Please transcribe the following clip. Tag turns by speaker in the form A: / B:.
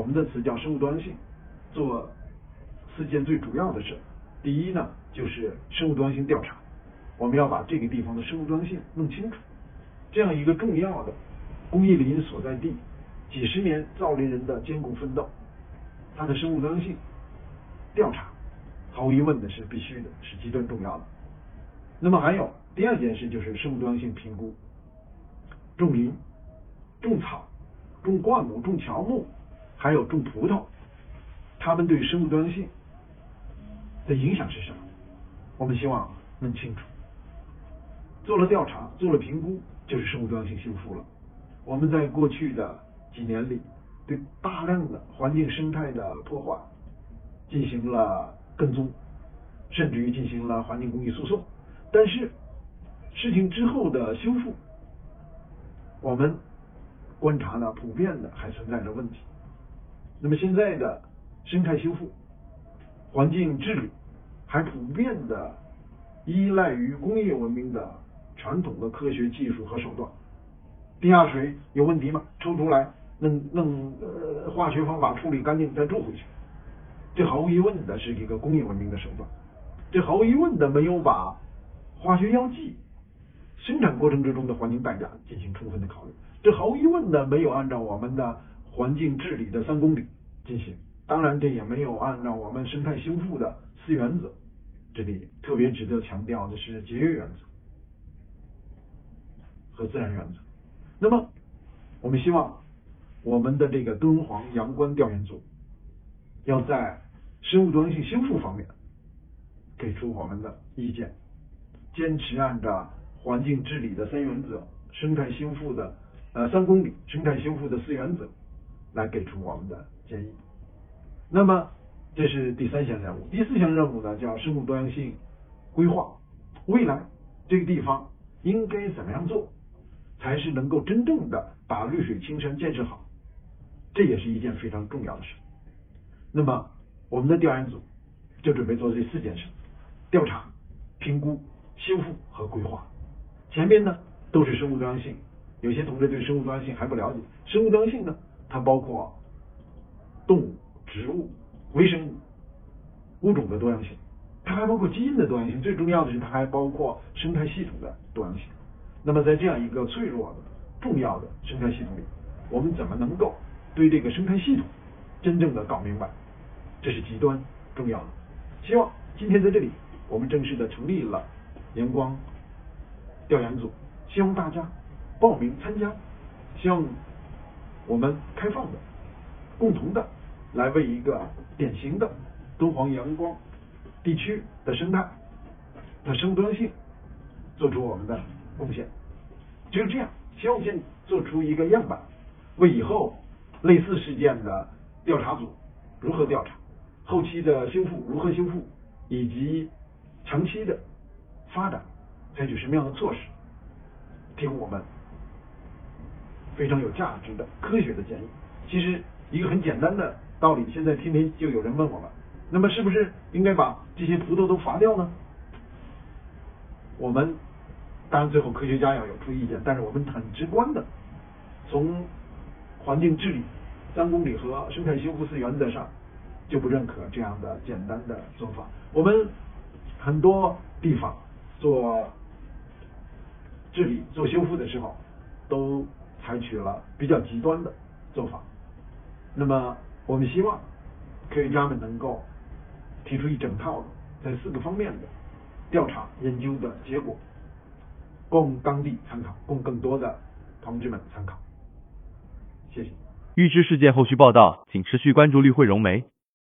A: 我们的词叫生物多样性，做四件最主要的事。第一呢，就是生物多样性调查，我们要把这个地方的生物多样性弄清楚。这样一个重要的工业林所在地，几十年造林人的艰苦奋斗，它的生物多样性调查，毫无疑问的是必须的，是极端重要的。那么还有第二件事就是生物多样性评估，种林、种草、种灌木、种乔木，还有种葡萄，他们对生物多样性的影响是什么？我们希望弄清楚。做了调查，做了评估，就是生物多样性修复了。我们在过去的几年里，对大量的环境生态的破坏进行了跟踪，甚至于进行了环境公益诉讼。但是事情之后的修复，我们观察呢，普遍的还存在着问题。那么现在的生态修复、环境治理还普遍的依赖于工业文明的传统的科学技术和手段。地下水有问题吗？抽出来，弄弄呃化学方法处理干净再注回去。这毫无疑问的是一个工业文明的手段。这毫无疑问的没有把化学药剂生产过程之中的环境代价进行充分的考虑。这毫无疑问的没有按照我们的环境治理的三公里进行。当然，这也没有按照我们生态修复的四原则。这里特别值得强调的是节约原则和自然原则。那么，我们希望我们的这个敦煌阳关调研组要在生物多样性修复方面给出我们的意见，坚持按照环境治理的三原则、生态修复的呃三公里、生态修复的四原则来给出我们的建议。那么，这是第三项任务。第四项任务呢，叫生物多样性规划。未来这个地方应该怎么样做？才是能够真正的把绿水青山建设好，这也是一件非常重要的事。那么，我们的调研组就准备做这四件事：调查、评估、修复和规划。前面呢都是生物多样性，有些同志对生物多样性还不了解。生物多样性呢，它包括动物、植物、微生物、物种的多样性，它还包括基因的多样性。最重要的是，它还包括生态系统的多样性。那么，在这样一个脆弱的、重要的生态系统里，我们怎么能够对这个生态系统真正的搞明白？这是极端重要的。希望今天在这里，我们正式的成立了阳光调研组，希望大家报名参加，希望我们开放的、共同的来为一个典型的敦煌阳光地区的生态的生物多样性做出我们的。贡献就是这样，希望先做出一个样板，为以后类似事件的调查组如何调查，后期的修复如何修复，以及长期的发展采取什么样的措施，提供我们非常有价值的科学的建议。其实一个很简单的道理，现在天天就有人问我们，那么是不是应该把这些葡萄都伐掉呢？我们。当然，最后科学家要有出意见，但是我们很直观的从环境治理三公里和生态修复四原则上就不认可这样的简单的做法。我们很多地方做治理、做修复的时候，都采取了比较极端的做法。那么，我们希望科学家们能够提出一整套的在四个方面的调查研究的结果。供当地参考，供更多的同志们参考。谢谢。
B: 预知事件后续报道，请持续关注绿会融媒。